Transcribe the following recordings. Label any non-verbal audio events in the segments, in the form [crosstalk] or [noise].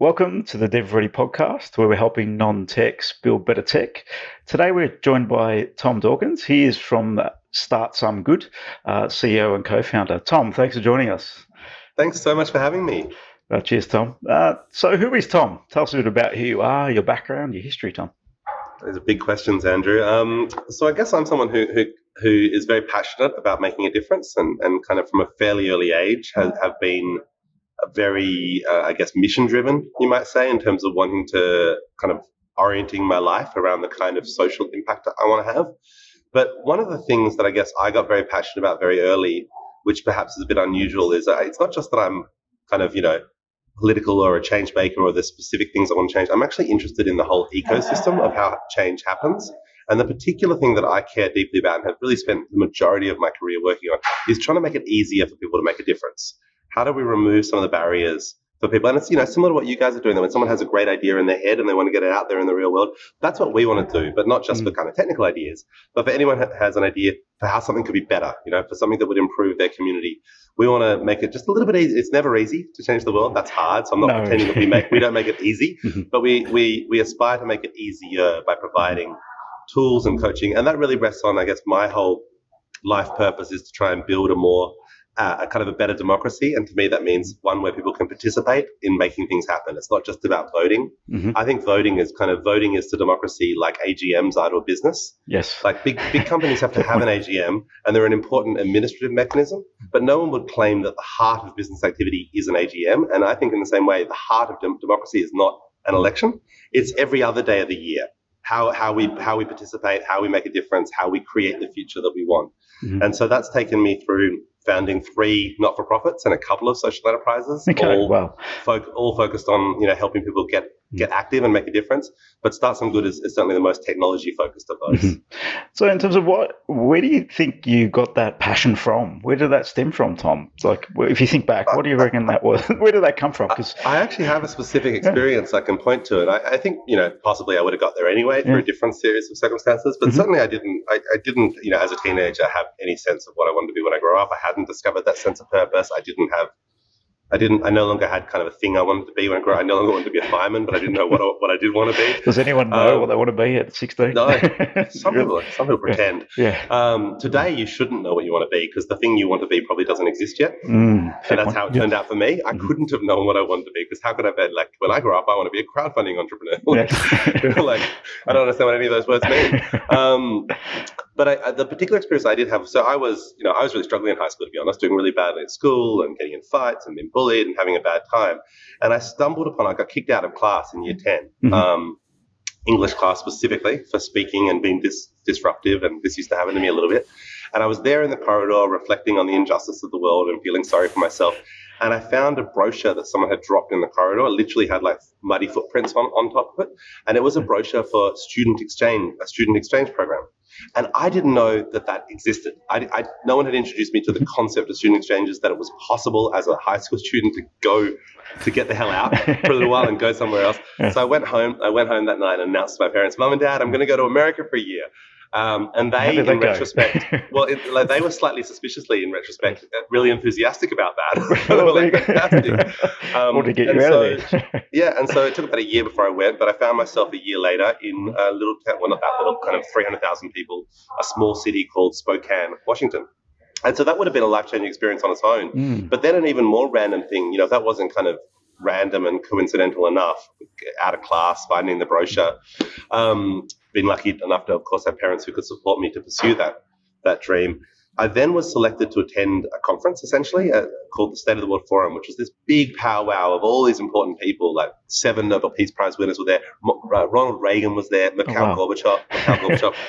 Welcome to the Dev Ready podcast, where we're helping non techs build better tech. Today, we're joined by Tom Dawkins. He is from Start Some Good, uh, CEO and co founder. Tom, thanks for joining us. Thanks so much for having me. Uh, cheers, Tom. Uh, so, who is Tom? Tell us a bit about who you are, your background, your history, Tom. Those are big questions, Andrew. Um, so, I guess I'm someone who, who who is very passionate about making a difference, and, and kind of from a fairly early age has, have been very, uh, I guess, mission driven, you might say, in terms of wanting to kind of orienting my life around the kind of social impact I want to have. But one of the things that I guess I got very passionate about very early, which perhaps is a bit unusual, is uh, it's not just that I'm kind of, you know, political or a change maker or the specific things I want to change. I'm actually interested in the whole ecosystem of how change happens. And the particular thing that I care deeply about and have really spent the majority of my career working on is trying to make it easier for people to make a difference how do we remove some of the barriers for people? And it's you know similar to what you guys are doing. That when someone has a great idea in their head and they want to get it out there in the real world, that's what we want to do. But not just mm. for kind of technical ideas, but for anyone who has an idea for how something could be better. You know, for something that would improve their community. We want to make it just a little bit easy. It's never easy to change the world. That's hard. So I'm not no. pretending that we make we don't make it easy, [laughs] mm-hmm. but we we we aspire to make it easier by providing tools and coaching. And that really rests on, I guess, my whole life purpose is to try and build a more uh, a kind of a better democracy. And to me, that means one where people can participate in making things happen. It's not just about voting. Mm-hmm. I think voting is kind of voting is to democracy like AGMs are to a business. Yes. Like big big companies have to have an AGM, and they're an important administrative mechanism. But no one would claim that the heart of business activity is an AGM. And I think in the same way, the heart of dem- democracy is not an election. It's every other day of the year. How, how we how we participate, how we make a difference, how we create the future that we want. Mm-hmm. And so that's taken me through founding three not-for-profits and a couple of social enterprises, okay, all, wow. fo- all focused on you know helping people get get active and make a difference. But Start Some Good is, is certainly the most technology focused of those. Mm-hmm. So, in terms of what, where do you think you got that passion from? Where did that stem from, Tom? like, if you think back, what do you reckon that was? [laughs] where did that come from? Because I, I, actually have a specific experience yeah. I can point to, and I, I, think you know possibly I would have got there anyway through yeah. a different series of circumstances. But mm-hmm. certainly I didn't. I, I didn't, you know, as a teenager, have any sense of what I wanted to be when I grew up. I hadn't discovered that sense of purpose. I didn't have I didn't. I no longer had kind of a thing I wanted to be when I grew up. I no longer wanted to be a fireman, but I didn't know what I, what I did want to be. Does anyone know um, what they want to be at sixteen? No, [laughs] some people some people pretend. Yeah. Um, today, you shouldn't know what you want to be because the thing you want to be probably doesn't exist yet. Mm, and that's how it turned yeah. out for me. I mm. couldn't have known what I wanted to be because how could I be like when I grew up, I want to be a crowdfunding entrepreneur. [laughs] like, like I don't understand what any of those words mean. [laughs] Um, but I, the particular experience I did have, so I was, you know, I was really struggling in high school to be honest, doing really badly at school and getting in fights and being bullied and having a bad time. And I stumbled upon, I got kicked out of class in year 10, mm-hmm. um, English class specifically for speaking and being dis- disruptive. And this used to happen to me a little bit. And I was there in the corridor reflecting on the injustice of the world and feeling sorry for myself. And I found a brochure that someone had dropped in the corridor. It literally had like muddy footprints on, on top of it. And it was a brochure for student exchange, a student exchange program. And I didn't know that that existed. I, I, no one had introduced me to the concept of student exchanges, that it was possible as a high school student to go to get the hell out for a little while and go somewhere else. [laughs] So I went home. I went home that night and announced to my parents, "Mom and Dad, I'm going to go to America for a year." Um, and they, in retrospect, [laughs] well, it, like, they were slightly suspiciously, in retrospect, uh, really enthusiastic about that. [laughs] [laughs] they were like, fantastic. Um, to get you so, out of there. yeah, and so it took about a year before I went, but I found myself a year later in a little town, well, not that little, kind of 300,000 people, a small city called Spokane, Washington. And so that would have been a life changing experience on its own. Mm. But then an even more random thing, you know, that wasn't kind of random and coincidental enough, out of class, finding the brochure. Um, been lucky enough to, of course, have parents who could support me to pursue that that dream. I then was selected to attend a conference, essentially, uh, called the State of the World Forum, which was this big powwow of all these important people. Like seven Nobel Peace Prize winners were there. Uh, Ronald Reagan was there. Mikhail oh, wow. Gorbachev. Mikhail Gorbachev. nice. [laughs]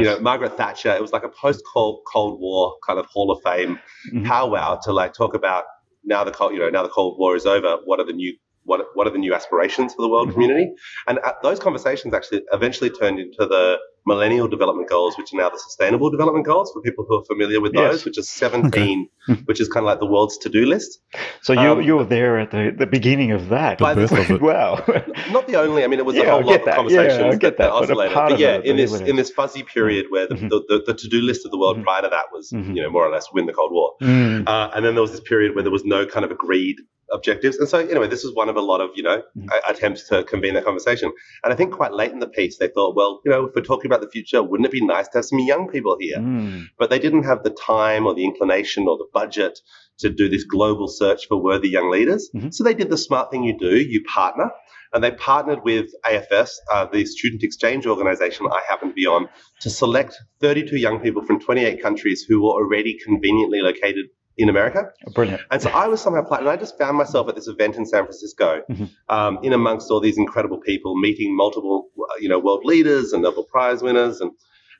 You know, Margaret Thatcher. It was like a post-Cold Cold War kind of Hall of Fame mm-hmm. powwow to like talk about now the cold, you know, now the Cold War is over. What are the new what what are the new aspirations for the world mm-hmm. community? And uh, those conversations actually eventually turned into the Millennium Development Goals, which are now the Sustainable Development Goals for people who are familiar with Yes. those, which is 17, which is kind of like the world's to-do list. So you Um, you were there at the, the beginning of that. The birth of it. wow. [laughs] Not the only. I mean, it was Yeah, a whole lot of that. conversations Yeah, I get that, but a oscillated. part But yeah, it, in this in this fuzzy period where the, Mhm. the, the, the to-do list of the world Mhm. prior to that was, Mhm. you know, more or less win the Cold War. Mm. Uh, and then there was this period where there was no kind of agreed objectives. And so, anyway, this was one of a lot of, you know, Mm. a- attempts to convene that conversation. And I think quite late in the piece, they thought, well, you know, if we're talking about the future, wouldn't it be nice to have some young people here? Mm. But they didn't have the time or the inclination or the budget to do this global search for worthy young leaders. Mhm. So they did the smart thing you do, you partner. And they partnered with AFS, uh, the student exchange organization I happen to be on, to select 32 young people from 28 countries who were already conveniently located in America. Brilliant. And so I was somehow planning. I just found myself at this event in San Francisco, Mhm. um, in amongst all these incredible people, meeting multiple, uh, you know, world leaders and Nobel Prize winners, and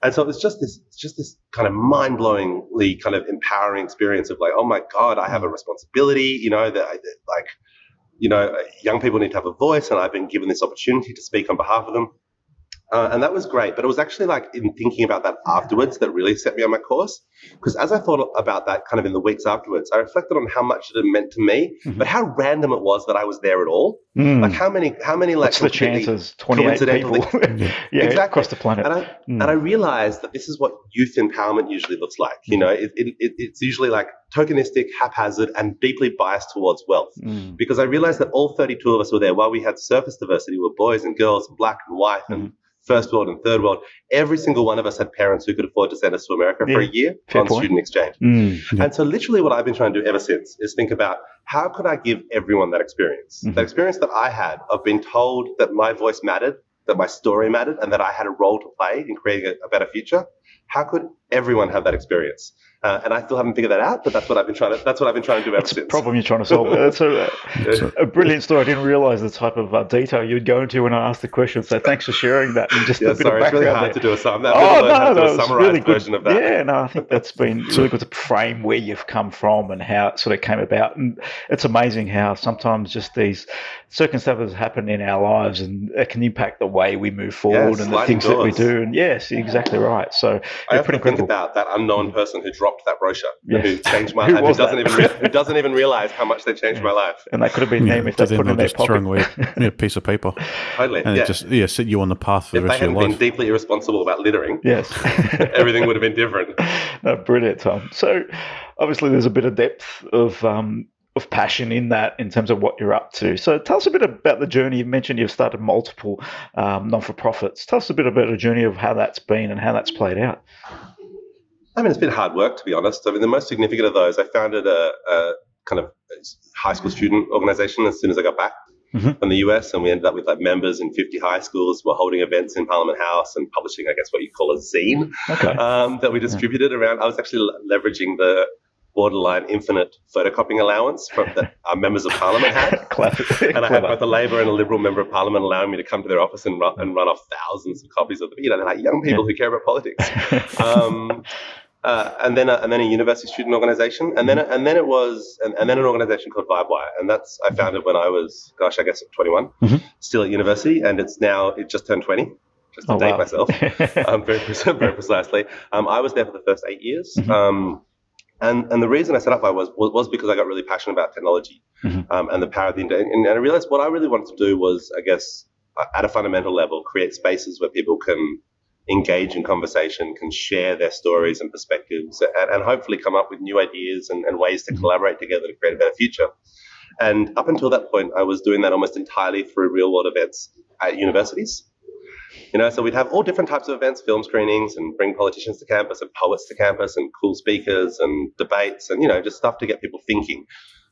and so it was just this, just this kind of mind-blowingly kind of empowering experience of like, oh my god, I have a responsibility, you know, that I, that, like, you know, young people need to have a voice, and I've been given this opportunity to speak on behalf of them. Uh, and that was great, but it was actually like in thinking about that afterwards that really set me on my course. Because as I thought about that kind of in the weeks afterwards, I reflected on how much it had meant to me, Mhm. but how random it was that I was there at all. Mm. Like how many, how many like What's the chances? 28 people. [laughs] coincidentally- yeah, Exactly. across the planet. And I Mm. and I realized that this is what youth empowerment usually looks like. You know, it, it, it, it's usually like tokenistic, haphazard, and deeply biased towards wealth. Mm. Because I realized that all 32 of us were there. While we had surface diversity, we were boys and girls, and black and white, and Mm-hmm. First world and third world. Every single one of us had parents who could afford to send us to America for a year fair on point. student exchange. Mm. Yeah. And so, literally, what I've been trying to do ever since is think about how could I give everyone that experience, Mhm. that experience that I had of being told that my voice mattered, that my story mattered, and that I had a role to play in creating a, a better future. How could everyone have that experience? Uh, and I still haven't figured that out, but that's what I've been trying to. That's what I've been trying to do ever a since. problem you're trying to solve. [laughs] That's a, a brilliant story. I didn't realize the type of uh, detail you'd go into when I asked the question. So thanks for sharing that and just Yeah, a bit sorry, of it's really hard there. to do a sum. That Oh no, hard to do no, a it's summarized really good. version of that. Yeah, no, I think that's been [laughs] really good to frame where you've come from and how it sort of came about. And it's amazing how sometimes just these circumstances happen in our lives and it can impact the way we move forward and the things that we do. And yes, you're exactly right. So I yeah, pretty think. About that unknown person who dropped that brochure, Yes. who changed my [laughs] Who life, who was doesn't even re- who doesn't even [laughs] realize how much they changed my life. And that could have been Yeah, them if they put it in they're their just throwing pocket. away a piece of paper, Totally. and yeah. it just yeah set you on the path for if the they rest of hadn't your been life. deeply irresponsible about littering, yes. [laughs] everything would have been different. no, brilliant, Tom. So, obviously, there's a bit of depth of um, of passion in that in terms of what you're up to. So, tell us a bit about the journey. You mentioned you've started multiple um, non for profits. Tell us a bit about a journey of how that's been and how that's played out. I mean, it's been hard work to be honest. I mean, the most significant of those, I founded a, a kind of high school student organization as soon as I got back Mhm. from the US, and we ended up with like members in 50 high schools. We're holding events in Parliament House and publishing, I guess, what you call a zine Okay. um, that we distributed around. I was actually leveraging the borderline infinite photocopying allowance from that [laughs] our members of Parliament had. [laughs] Classic. And I had both a Labor and a Liberal member of Parliament allowing me to come to their office and run, and run off thousands of copies of the, you know, they're like young people who care about politics. [laughs] Um, uh, and then a, and then a university student organization, and then and then it was and, and then an organization called VibeWire, and that's I founded when I was gosh I guess 21, Mhm. still at university, and it's now it just turned 20, just to Oh, date wow. myself [laughs] um, very, very precisely. Um, I was there for the first eight years. Mhm. Um, and, and the reason I set up I was, was because I got really passionate about technology Mhm. um, and the power of the internet. And, and I realized what I really wanted to do was, I guess, at a fundamental level, create spaces where people can engage in conversation, can share their stories and perspectives, and, and hopefully come up with new ideas and, and ways to Mhm. collaborate together to create a better future. And up until that point, I was doing that almost entirely through real world events at universities. You know, so we'd have all different types of events, film screenings, and bring politicians to campus and poets to campus and cool speakers and debates and, you know, just stuff to get people thinking.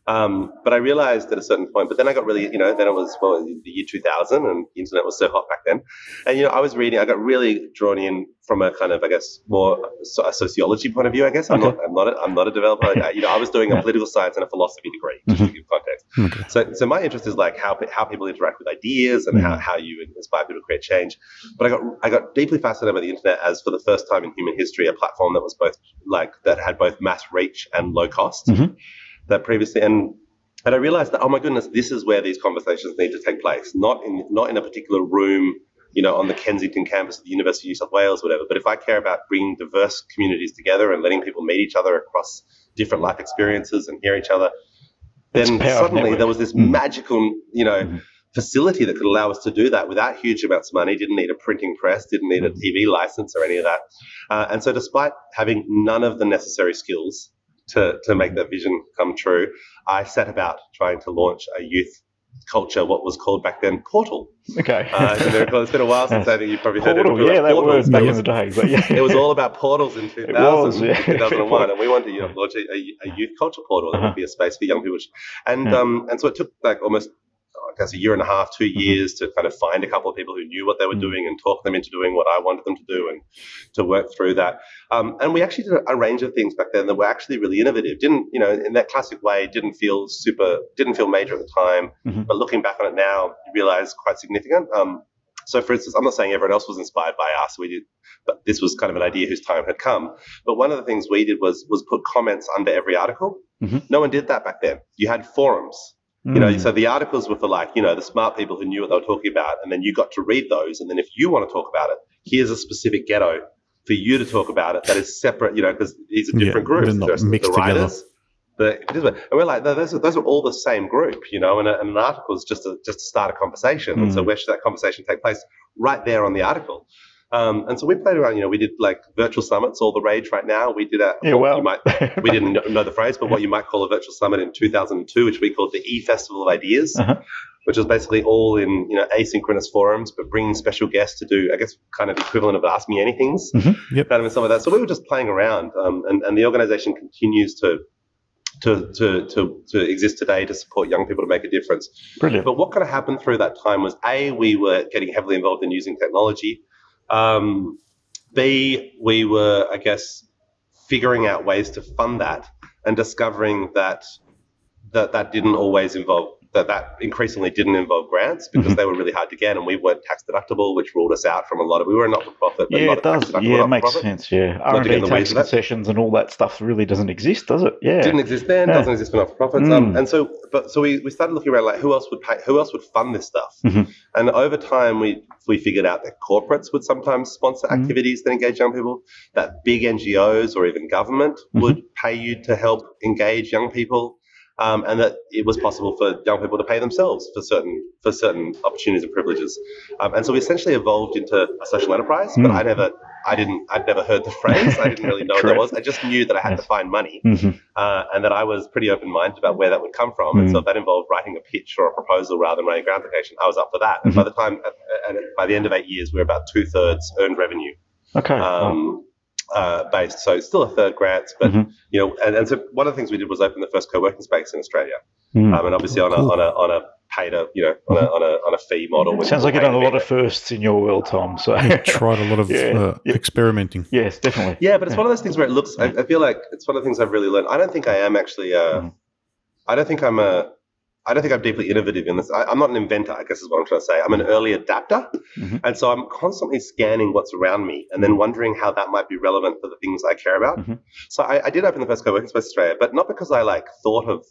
Um, but I realized at a certain point, but then I got really, you know, then it was, well, the year 2000 and the internet was so hot back then. And, you know, I was reading, I got really drawn in from a kind of, I guess, more so- a sociology point of view, I guess. I'm, Okay. not, I'm, not, a, I'm not a developer. I, you know, I was doing a political science and a philosophy degree, just to give context. Okay. So, so my interest is like how, how people interact with ideas and how, Mhm. how you inspire people to create change. But I got I got deeply fascinated by the internet as for the first time in human history, a platform that was both like that had both mass reach and low cost. Mhm. That previously and and I realized that oh my goodness, this is where these conversations need to take place, not in not in a particular room you know, on the Kensington campus of the University of New South Wales, whatever. But if I care about bringing diverse communities together and letting people meet each other across different life experiences and hear each other, then suddenly there was this mm. magical, you know, mm. facility that could allow us to do that without huge amounts of money. Didn't need a printing press, didn't need a mm. TV license or any of that. Uh, and so, despite having none of the necessary skills to to make that vision come true, I set about trying to launch a youth culture, what was called back then Portal. Okay. Uh, it's been a while [laughs] since I think you've probably heard Portal, it. Yeah, that was back in the day. But yeah. it was all about portals in [laughs] 2000, was, yeah. 2001, and we wanted to you know, launch a, a, youth culture portal that uh-huh. would be a space for young people. And yeah. um, and so it took like almost I guess a year and a half, two mm-hmm. years to kind of find a couple of people who knew what they were mm-hmm. doing and talk them into doing what I wanted them to do and to work through that. Um, and we actually did a range of things back then that were actually really innovative. Didn't, you know, in that classic way, didn't feel super, didn't feel major at the time. Mm-hmm. But looking back on it now, you realize quite significant. Um, so, for instance, I'm not saying everyone else was inspired by us. We did, but this was kind of an idea whose time had come. But one of the things we did was was put comments under every article. Mm-hmm. No one did that back then. You had forums. You know, mm. so the articles were for like, you know, the smart people who knew what they were talking about, and then you got to read those. And then if you want to talk about it, here's a specific ghetto for you to talk about it that is separate, you know, because these are different yeah, groups. Not mixed the writers, the, and we're like, no, those are, those are all the same group, you know, and, and an article is just to, just to start a conversation. Mm. And so mm. where should that conversation take place? Right there on the article. Um, and so we played around, you know, we did like virtual summits, all the rage right now. We did a, yeah, well, you might, we didn't know the phrase, but what you might call a virtual summit in 2002, which we called the E Festival of Ideas, uh-huh. which was basically all in, you know, asynchronous forums, but bringing special guests to do, I guess, kind of equivalent of Ask Me Anythings, mm-hmm. yep. of some of that. So we were just playing around, um, and, and the organization continues to, to, to, to, to exist today to support young people to make a difference. Brilliant. But what kind of happened through that time was A, we were getting heavily involved in using technology. Um, B, we were, I guess, figuring out ways to fund that and discovering that that, that didn't always involve that that increasingly didn't involve grants because mm-hmm. they were really hard to get and we weren't tax deductible, which ruled us out from a lot of. We were a not for profit, yeah, it does. Yeah, it makes sense. Yeah, R and D tax concessions and all that stuff really doesn't exist, does it? Yeah, didn't exist then. Yeah. Doesn't exist for not for profits. Mm. Um, and so, but so we, we started looking around like who else would pay, who else would fund this stuff, mm-hmm. and over time we we figured out that corporates would sometimes sponsor mm-hmm. activities that engage young people, that big NGOs or even government mm-hmm. would pay you to help engage young people um, and that it was possible for young people to pay themselves for certain for certain opportunities and privileges. Um, and so we essentially evolved into a social enterprise. Mm. But I never, I didn't, I'd never heard the [laughs] phrase. I didn't really know what that was. I just knew that I had yes. to find money, mm-hmm. uh, and that I was pretty open minded about where that would come from. Mm. And so if that involved writing a pitch or a proposal rather than writing a grant application, I was up for that. And mm-hmm. by the time, and by the end of eight years, we were about two thirds earned revenue. Okay. Um, uh, based. So it's still a third grant, but mm-hmm. you know, and, and so one of the things we did was open the first co-working space in Australia, mm. um, and obviously on a on a on a paid a you know on a on a, on a fee model. Sounds like you've done a lot of firsts in your world, Tom. So you tried a lot of [laughs] yeah. Uh, yeah. experimenting. Yes, definitely. Yeah, but it's yeah. one of those things where it looks. I, I, feel like it's one of the things I've really learned. I don't think I am actually. Uh, mm. I don't think I'm a I don't think I'm deeply innovative in this. I, am not an inventor, I guess is what I'm trying to say. I'm an early adapter. Mm-hmm. And so I'm constantly scanning what's around me and then wondering how that might be relevant for the things I care about. Mm-hmm. So I, I, did open the first co-working space Australia, but not because I like thought of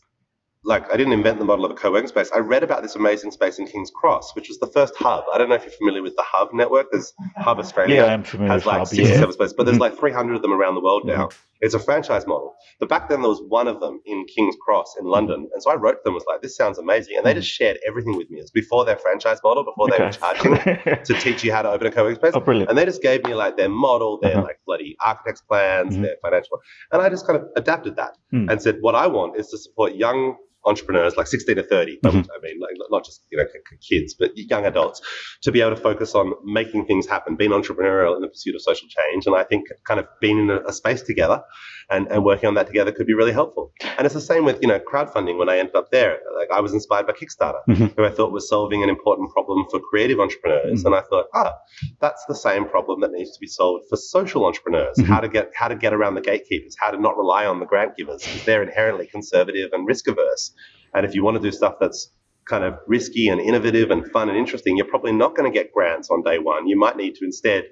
like I didn't invent the model of a co-working space. I read about this amazing space in King's Cross, which was the first hub. I don't know if you're familiar with the Hub network. There's Hub Australia. Yeah, I'm familiar has like Hub, 67 yeah. spaces, but there's mm-hmm. like 300 of them around the world now. It's a franchise model. But back then there was one of them in King's Cross in London, and so I wrote to them was like, "This sounds amazing," and they just shared everything with me. It's before their franchise model, before they were charging [laughs] to teach you how to open a co-working space. Oh, brilliant! And they just gave me like their model, their uh-huh. like bloody architect's plans, mm-hmm. their financial, and I just kind of adapted that mm. and said, "What I want is to support young entrepreneurs, like 16 to 30, mm-hmm. I mean, like not just you know kids, but young adults, to be able to focus on making things happen, being entrepreneurial in the pursuit of social change. And I think kind of being in a, a space together and, and working on that together could be really helpful. And it's the same with you know crowdfunding. When I ended up there, like I was inspired by Kickstarter, mm-hmm. who I thought was solving an important problem for creative entrepreneurs, mm-hmm. and I thought, ah, that's the same problem that needs to be solved for social entrepreneurs. Mm-hmm. How to get how to get around the gatekeepers, how to not rely on the grant givers because they're inherently conservative and risk averse. And if you want to do stuff that's kind of risky and innovative and fun and interesting, you're probably not going to get grants on day one. You might need to instead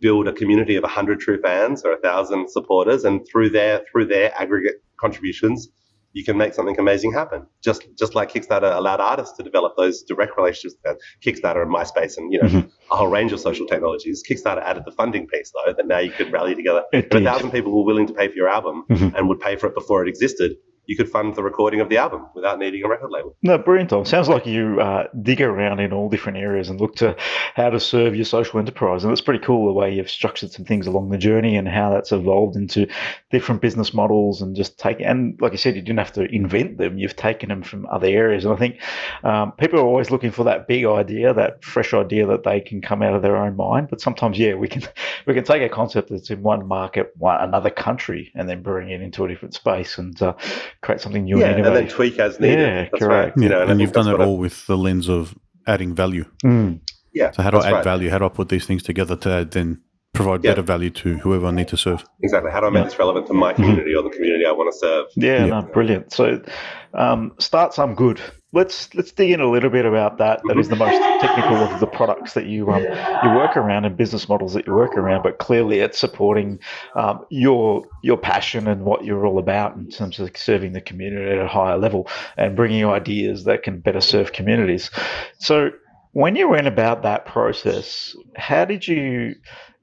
build a community of 100 true fans or 1,000 supporters, and through their through their aggregate contributions, you can make something amazing happen. Just just like Kickstarter allowed artists to develop those direct relationships with Kickstarter and MySpace and you know mm-hmm. a whole range of social technologies. Kickstarter added the funding piece though that now you could rally together. If a thousand people were willing to pay for your album mm-hmm. and would pay for it before it existed, you could fund the recording of the album without needing a record label. No, brilliant, Tom. Sounds like you uh, dig around in all different areas and look to how to serve your social enterprise. And it's pretty cool the way you've structured some things along the journey and how that's evolved into different business models and just take. And like I said, you didn't have to invent them; you've taken them from other areas. And I think um, people are always looking for that big idea, that fresh idea that they can come out of their own mind. But sometimes, yeah, we can [laughs] we can take a concept that's in one market, one another country, and then bring it into a different space and uh, create something new yeah, and innovative. And then tweak as needed. Yeah, that's correct. Right. You know, and, and you've done it all with the lens of adding value. Mm. Yeah. So how do I add right. value? How do I put these things together to then provide yeah. better value to whoever I need to serve? Exactly. How do I make yeah. this relevant to my mm-hmm. community mm-hmm. or the community I want to serve? Yeah, yeah. No, brilliant. So um, start some good let's let's dig in a little bit about that. That is the most [laughs] technical of the products that you um, you work around and business models that you work around. But clearly, it's supporting um, your your passion and what you're all about in terms of serving the community at a higher level and bringing ideas that can better serve communities. So, when you went about that process, how did you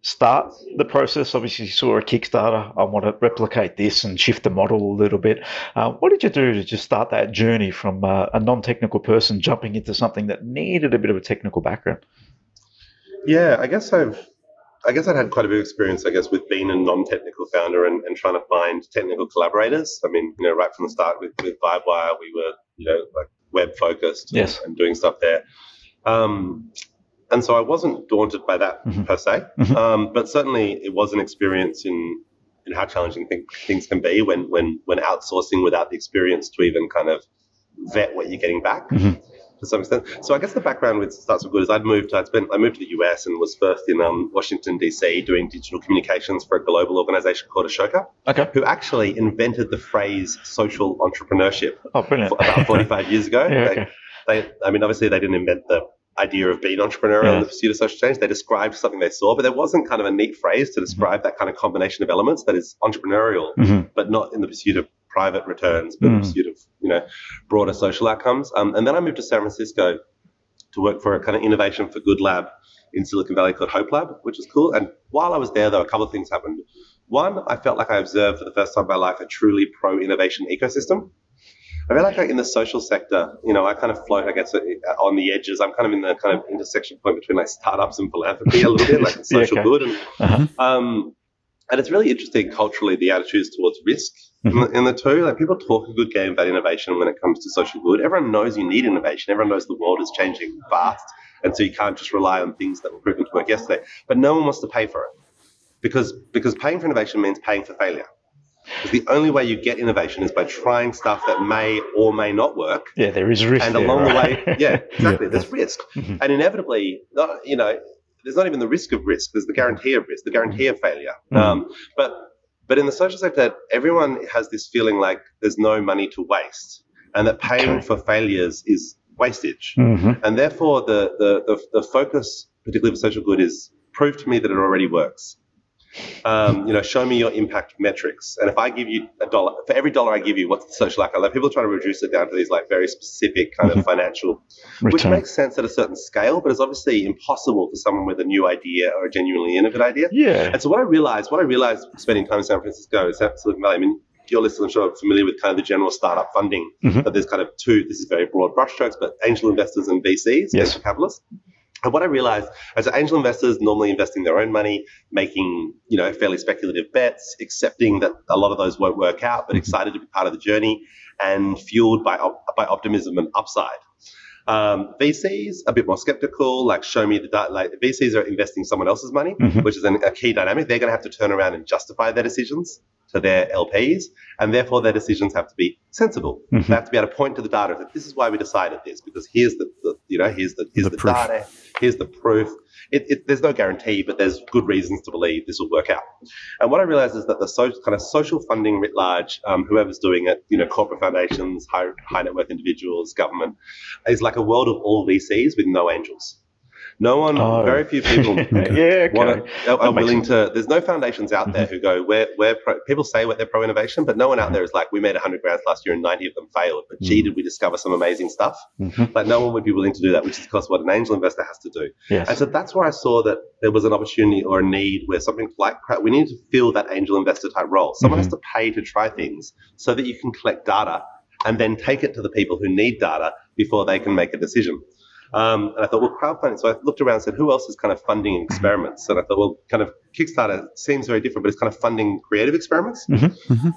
start the process? Obviously, you saw a Kickstarter. I want to replicate this and shift the model a little bit. Uh, what did you do to just start that journey from uh, a non-technical person jumping into something that needed a bit of a technical background? Yeah, I guess I've. I guess I'd had quite a bit of experience, I guess, with being a non-technical founder and, and trying to find technical collaborators. I mean, you know, right from the start with, with VibeWire, we were, you know, like web focused yes. and, and doing stuff there. Um, and so I wasn't daunted by that mm-hmm. per se, mm-hmm. um, but certainly it was an experience in in how challenging th- things can be when when when outsourcing without the experience to even kind of vet what you're getting back. Mm-hmm. To some extent, so I guess the background with Start Some Good is I'd moved. I'd spent. I moved to the US and was first in um, Washington DC doing digital communications for a global organization called Ashoka, okay. who actually invented the phrase social entrepreneurship. Oh, brilliant! About 45 years ago. [laughs] yeah, okay. they, they, I mean, obviously they didn't invent the idea of being entrepreneurial yeah. in the pursuit of social change. They described something they saw, but there wasn't kind of a neat phrase to describe mm-hmm. that kind of combination of elements that is entrepreneurial, mm-hmm. but not in the pursuit of private returns, but mm. in the pursuit of you know broader social outcomes. Um, and then I moved to San Francisco to work for a kind of innovation for good lab in Silicon Valley called Hope Lab, which is cool. And while I was there, though, a couple of things happened. One, I felt like I observed for the first time in my life a truly pro innovation ecosystem. I feel like in the social sector, you know, I kind of float, I guess, uh, on the edges. I'm kind of in the kind of intersection point between like startups and philanthropy a little bit, like [laughs] social yeah, okay. good. And, uh-huh. um, and it's really interesting culturally the attitudes towards risk mm-hmm. in, the, in, the, two. Like people talk a good game about innovation when it comes to social good. Everyone knows you need innovation. Everyone knows the world is changing fast, and so you can't just rely on things that were proven to work yesterday. But no one wants to pay for it because because paying for innovation means paying for failure. Because the only way you get innovation is by trying stuff that may or may not work. Yeah, there is risk. And there, along right? the way, [laughs] yeah, exactly, yeah. there's risk. Mm-hmm. And inevitably, not, you know, there's not even the risk of risk, there's the guarantee of risk, the guarantee of failure. Mm-hmm. Um, but but in the social sector, everyone has this feeling like there's no money to waste and that paying for failures is wastage. Mm-hmm. And therefore, the, the, the, the focus, particularly for social good, is prove to me that it already works um, you know, show me your impact metrics. And if I give you a dollar, for every dollar I give you, what's the social outcome? Like people are trying to reduce it down to these like very specific kind of mm-hmm. financial, Return. which makes sense at a certain scale, but it's obviously impossible for someone with a new idea or a genuinely innovative idea. Yeah. And so what I realized, what I realized spending time in San Francisco, Silicon Valley, I mean, your listeners, I'm sure, are familiar with kind of the general startup funding. Mm-hmm. But there's kind of two, this is very broad brushstrokes, but angel investors and VCs, yes. venture capitalists. And what I realized as angel investors normally investing their own money, making, you know, fairly speculative bets, accepting that a lot of those won't work out, but mm-hmm. excited to be part of the journey and fueled by, by optimism and upside. Um, VCs a bit more skeptical, like show me the data. Like VCs are investing someone else's money, mm-hmm. which is an, a key dynamic. They're going to have to turn around and justify their decisions to their LPs, and therefore their decisions have to be sensible. Mm-hmm. They have to be able to point to the data that this is why we decided this because here's the, the you know here's the here's the, the data, here's the proof. It, it, there's no guarantee, but there's good reasons to believe this will work out. And what I realized is that the social, kind of social funding writ large, um, whoever's doing it, you know, corporate foundations, high, high net worth individuals, government, is like a world of all VCs with no angels. No one, Oh. very few people [laughs] uh, yeah, okay. want to, are, are makes willing to. There's no foundations out there who mm-hmm. go, we're, we're pro, people say what they're pro innovation, but no one out mm-hmm. there is like, we made 100 grants last year and 90 of them failed. But gee, mm. did we discover some amazing stuff? Mhm. Like, no one would be willing to do that, which is, of course, what an angel investor has to do. Yes. And so that's where I saw that there was an opportunity or a need where something like we need to fill that angel investor type role. Someone has mm-hmm. to pay to try things so that you can collect data and then take it to the people who need data before they can make a decision. Um, and I thought, well, crowdfunding. So I looked around and said, who else is kind of funding experiments? And I thought, well, kind of Kickstarter seems very different, but it's kind of funding creative experiments. Mhm. Mhm.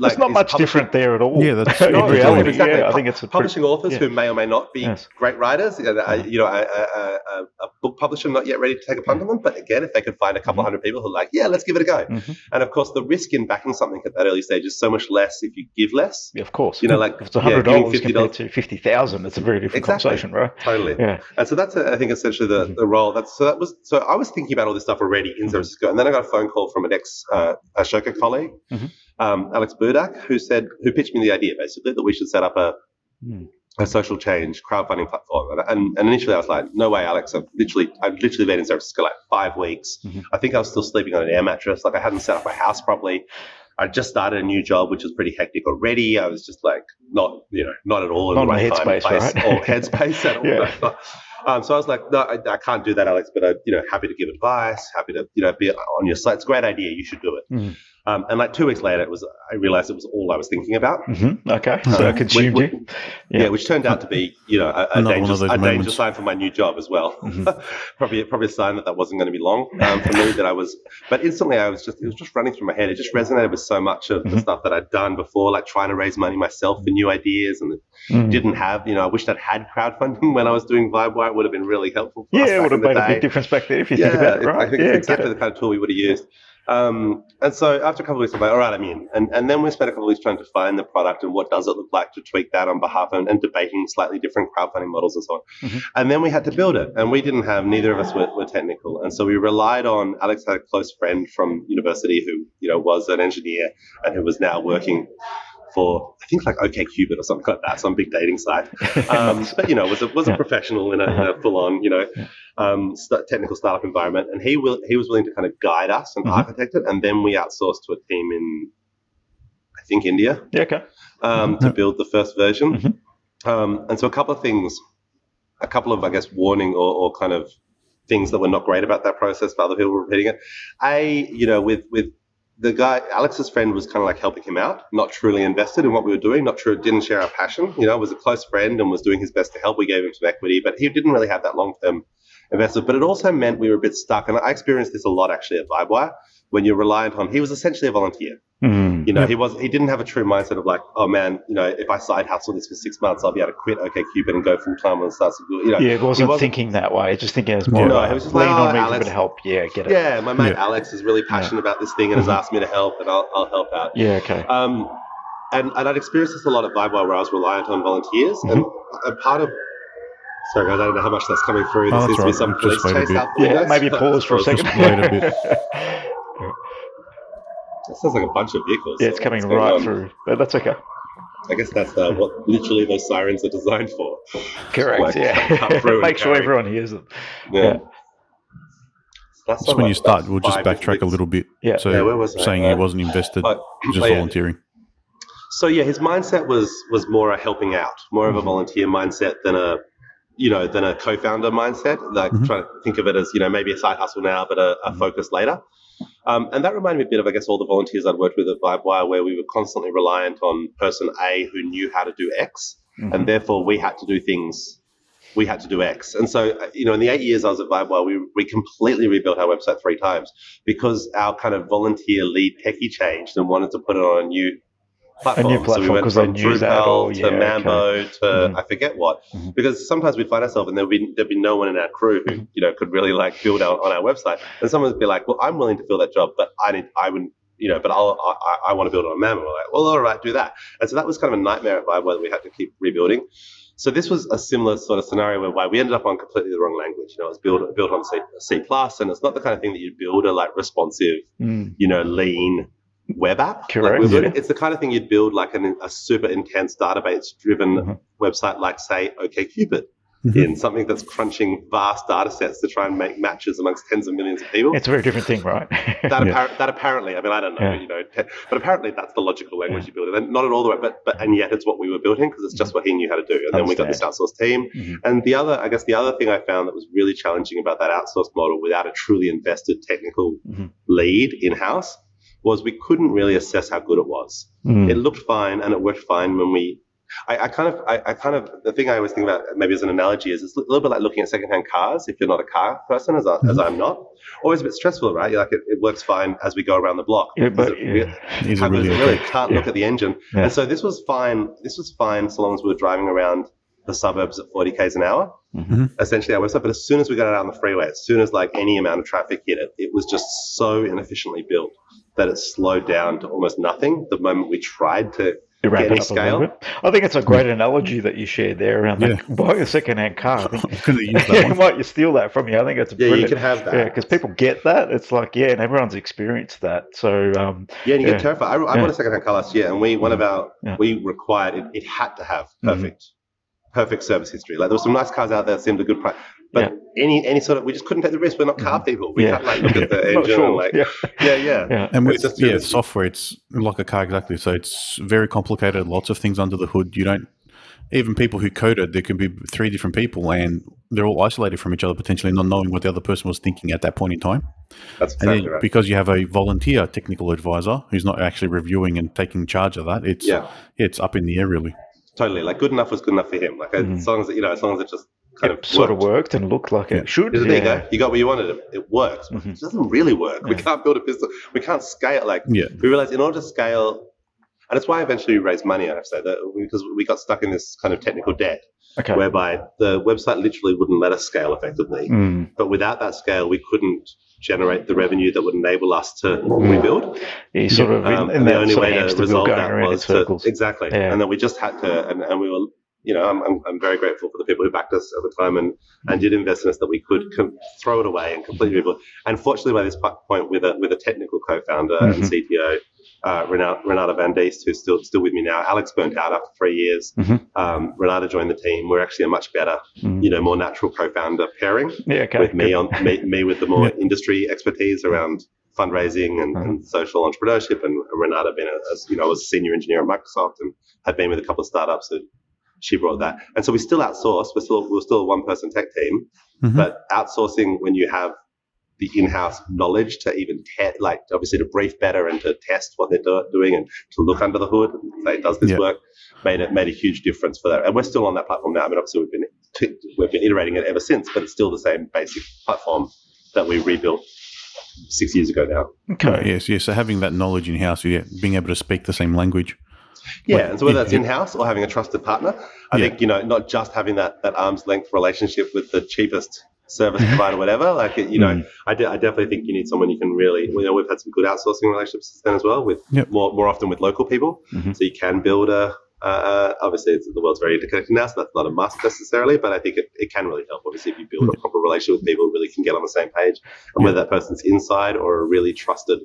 Like, it's not much publishing- different there at all. Yeah, that's- [laughs] in No, reality. exactly. Yeah, I think it's a pretty, publishing authors yeah. who may or may not be Yes. great writers. You know, a- you know, a, a, a, a book publisher not yet ready to take a punt on them. But again, if they could find a couple hundred people who are like, yeah, let's give it a go. Mhm. And of course, the risk in backing something at that early stage is so much less if you give less. Yeah, of course. You know, like if it's yeah, hundred giving dollars $50 compared to fifty thousand, it's a very different Exactly. conversation, right? Totally. Yeah. And so that's, uh, I think, essentially the, the role. That's so that was so I was thinking about all this stuff already in San Francisco, and then I got a phone call from an ex uh, Ashoka colleague, Mhm. um, Alex Budak, who said who pitched me the idea basically that we should set up a Hmm. a social change crowdfunding platform. And, and, and initially I was like, no way, Alex. I've literally I've literally been in San Francisco like five weeks. Mhm. I think I was still sleeping on an air mattress. Like I hadn't set up my house properly. I just started a new job, which was pretty hectic already. I was just like not, you know, not at all in Not the right the time, headspace, place, right? or [laughs] headspace at all. Yeah. Um, so I was like, no, I, I can't do that, Alex. But I, you know, happy to give advice, happy to, you know, be on your site. It's a great idea. You should do it. Mhm. Um, and like two weeks later, it was I realized it was all I was thinking about. hmm Okay, so Uh, it consumed when- you. Yeah. Yeah. which turned out to be, you know, a, a Another one of dangerous, a danger moments. sign for my new job as well. Mhm. [laughs] probably, probably a sign that that wasn't going to be long um, for me. That I was, but instantly I was just, it was just running through my head. It just resonated with so much of the Mhm. stuff that I'd done before, like trying to raise money myself for new ideas, and Mm. didn't have. You know, I wished I'd had crowdfunding [laughs] when I was doing VibeWire. It would have been really helpful. For us Yeah, it would have made a big difference back there if you yeah, think about it, right? I think yeah, it's exactly. the kind of tool we would have used. Um, and so after a couple of weeks, I'm like, all right, I'm in. And, and then we spent a couple of weeks trying to find the product and what does it look like to tweak that on behalf of, and debating slightly different crowdfunding models and so on. Mhm. And then we had to build it. And we didn't have, neither of us were, were technical. And so we relied on, Alex had a close friend from university who, you know, was an engineer and who was now working for, I think like OKCupid or something like that, some big dating site. [laughs] Um, but you know, was a was a professional in a, in a full on you know um, st- technical startup environment, and he will he was willing to kind of guide us and Mhm. architect it, and then we outsourced to a team in I think India yeah, okay. um, to build the first version. Mhm. Um, and so a couple of things, a couple of I guess warning or, or kind of things that were not great about that process for other people were repeating it. A, you know, with with the guy Alex's friend was kind of like helping him out, not truly invested in what we were doing, not true, didn't share our passion. You know, was a close friend and was doing his best to help. We gave him some equity, but he didn't really have that long term investment. But it also meant we were a bit stuck, and I experienced this a lot actually at VibeWire when you're reliant on. He was essentially a volunteer. Mm. You know, Yeah. he was he didn't have a true mindset of like, oh man, you know, if I side hustle this for six months, I'll be able to quit OKCupid and go full time and start. You know, Yeah, it wasn't, wasn't- thinking that way. Just thinking it was more No, like, was just lean like, on "Oh, me for Alex." bit help. Yeah, get it. yeah, my mate Yeah. Alex is really passionate about this thing and has asked me to help, and I'll, I'll help out. Yeah, okay. Um, and, and I'd experienced this a lot at VibeWire where I was reliant on volunteers, and a part of sorry guys, I don't know how much that's coming through. There Oh, seems that's to be some Just police wait a chase out the yeah, maybe pause for a Just second. wait a bit. [laughs] That sounds like a bunch of vehicles. yeah, it's So coming right on? through. But that's okay. I guess that's uh, what literally those sirens are designed for. Correct. Like, yeah. cut through [laughs] and Make sure carry. everyone hears them. Yeah. Yeah. That's So when you start, we'll just backtrack a little bit. Yeah. So Yeah, where was I? saying Uh, he wasn't invested, But, just oh, yeah. volunteering. So yeah, his mindset was was more a helping out, more of a Mhm. volunteer mindset than a you know than a co-founder mindset. Like Mhm. trying to think of it as you know maybe a side hustle now, but a, a Mhm. focus later. Um, and that reminded me a bit of I guess all the volunteers I'd worked with at VibeWire, where we were constantly reliant on person A who knew how to do X, Mhm. and therefore we had to do things. We had to do X, and so uh, you know, in the eight years I was at VibeWire, we we completely rebuilt our website three times because our kind of volunteer lead techie changed and wanted to put it on a new platform. so we platform, went 'cause they from Drupal to yeah, Mambo to Mhm. I forget what, Mhm. because sometimes we'd find ourselves and there'd be there'd be no one in our crew who Mhm. you know could really like build out on our website, and someone would be like, "Well, I'm willing to fill that job, but I need I wouldn't." You know, but I'll, I, I- want to build on Mambo. We're like, well, all right, do that. And so that was kind of a nightmare Vibe where we had to keep rebuilding. So this was a similar sort of scenario where we ended up on completely the wrong language. You know, it was built built on C, C plus, and it's not the kind of thing that you build a like responsive, Mm. you know, lean web app. Correct, would- yeah. It's the kind of thing you'd build like an, a super intense database driven Mhm. website, like say OKCupid. mm-hmm. in something that's crunching vast data sets to try and make matches amongst tens of millions of people. It's a very different thing, right? [laughs] that, yeah. that apparently, I mean, I don't know, yeah. you know, te- but apparently that's the logical language yeah. you build it. Not at all the way, but, but and yet it's what we were building because it's just mm-hmm. what he knew how to do. And then we got this outsourced team. Mm-hmm. And the other, I guess, the other thing I found that was really challenging about that outsourced model without a truly invested technical mm-hmm. lead in house was we couldn't really assess how good it was. Mm. It looked fine and it worked fine when we I, I, kind of, I, I, kind of, the thing I always think about maybe as an analogy is it's a little bit like looking at secondhand cars. If you're not a car person, as, I, as mm-hmm. I'm not, always a bit stressful, right? You're like it, it, works fine as we go around the block. Yeah, but it, yeah. really, really can't yeah. look at the engine. Yeah. And so this was fine. This was fine so long as we were driving around the suburbs at 40 k's an hour. Mm-hmm. Essentially, our website. But as soon as we got out on the freeway, as soon as like any amount of traffic hit it, it was just so inefficiently built that it slowed down to almost nothing the moment we tried to get any scale. I think it's a great analogy that you shared there around yeah. the, buying a second-hand car. [laughs] I think yeah, [laughs] might you steal that from you? I think it's yeah, you can have that. Yeah, because people get that. It's like yeah, and everyone's experienced that. So um, yeah, and you yeah. get terrified. I, I bought a second-hand car last year, and we one of our we required it, it had to have mm-hmm. perfect. Mm-hmm perfect service history. Like there were some nice cars out there that seemed a good price. But yeah. any any sort of we just couldn't take the risk. We're not car mm-hmm. people. We yeah. can't like look at the engine sure. like yeah. yeah, yeah. yeah. And with just, yeah, software, it's like a car exactly. So it's very complicated. Lots of things under the hood. You don't even people who coded. There can be three different people, and they're all isolated from each other potentially, not knowing what the other person was thinking at that point in time. That's exactly then, right. Because you have a volunteer technical advisor who's not actually reviewing and taking charge of that. It's yeah. it's up in the air really. Totally. Like good enough was good enough for him. Like mm-hmm. as long as you know, as long as it just kind it of sort worked. of worked and looked like it should. There you go. You got what you wanted. It works. Mm-hmm. It doesn't really work. Yeah. We can't build a business. We can't scale. Like yeah. we realized in order to scale, and it's why eventually we raised money. I have to say that because we got stuck in this kind of technical debt. Okay. Whereby the website literally wouldn't let us scale effectively. Mm. But without that scale, we couldn't generate the revenue that would enable us to mm. rebuild. Yeah, sort of. Um, and the only way to resolve that was to, exactly. Yeah. And then we just had to, and, and we were you know, I'm, I'm, I'm, very grateful for the people who backed us at the time and, and did invest in us that we could com- throw it away and completely rebuild. And fortunately, by this point, with a with a technical co-founder mm-hmm. and CTO, uh, Renata, Renata Van Diest, who's still still with me now. Alex burnt out after three years. Mm-hmm. Um, Renata joined the team. We're actually a much better, mm-hmm. you know, more natural co-founder pairing. Yeah, okay. With me on me, me with the more yeah. industry expertise around fundraising and, and, social entrepreneurship, and Renata being a, as you know, was a senior engineer at Microsoft and had been with a couple of startups that she brought that. And so we still outsource. We're still we're still a one person tech team, mm-hmm. but outsourcing when you have the in-house knowledge to even test, like obviously to brief better and to test what they're do- doing and to look under the hood and say, does this work? Made it made a huge difference for that. And we're still on that platform now. I mean, obviously we've been t- we've been iterating it ever since, but it's still the same basic platform that we rebuilt six years ago now. Okay. Yes, yes. So having that knowledge in house, yeah, being able to speak the same language. Yeah, and so whether that's in house or having a trusted partner, I yeah. think you know not just having that that arm's length relationship with the cheapest service provider, whatever. Like you know, mm. I, de- I definitely think you need someone you can really. You know, we've had some good outsourcing relationships then as well with yep. more more often with local people, mm-hmm. so you can build a. Uh, obviously, the world's very interconnected now, so that's not a must necessarily, but I think it, it can really help. Obviously, if you build a mm. proper relationship with people, really can get on the same page, and whether that person's inside or a really trusted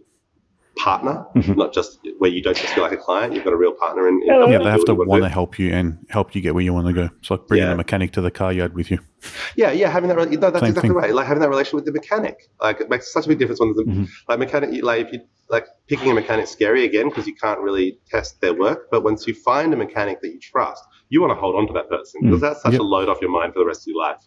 partner, mm-hmm. not just where you don't just feel like a client. You've got a real partner in. in yeah, yeah they have to want to help you and help you get where you want to go. It's like bringing yeah. a mechanic to the car yard with you. Yeah, yeah, having that. No, that's Same exactly thing. right. Like having that relationship with the mechanic, like it makes such a big difference when the mm-hmm. like mechanic. Like if you like picking a mechanic scary again because you can't really test their work. But once you find a mechanic that you trust, you want to hold on to that person because mm. that's such yep. a load off your mind for the rest of your life.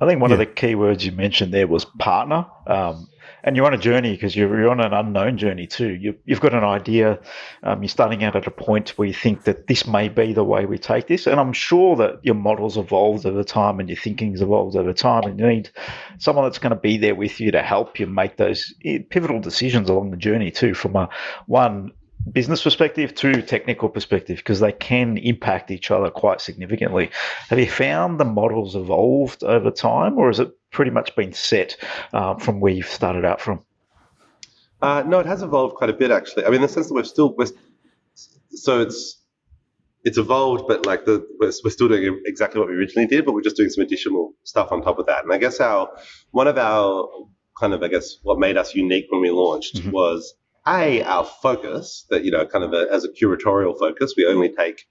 I think one yeah. of the key words you mentioned there was partner. Um, and you're on a journey because you're, you're on an unknown journey too. You, have got an idea. Um, you're starting out at a point where you think that this may be the way we take this. And I'm sure that your model's evolved over time and your thinking's evolved over time. And you need someone that's going to be there with you to help you make those eh, pivotal decisions along the journey too. From a one business perspective to technical perspective because they can impact each other quite significantly. Have you found the models evolved over time, or is it pretty much been set uh, from where you've started out from? Uh, no, it has evolved quite a bit actually. I mean, in the sense that we're still we're, so it's it's evolved, but like the we're, we're, still doing exactly what we originally did, but we're just doing some additional stuff on top of that. And I guess our one of our kind of I guess what made us unique when we launched mm-hmm. was a our focus that you know kind of a, as a curatorial focus we only take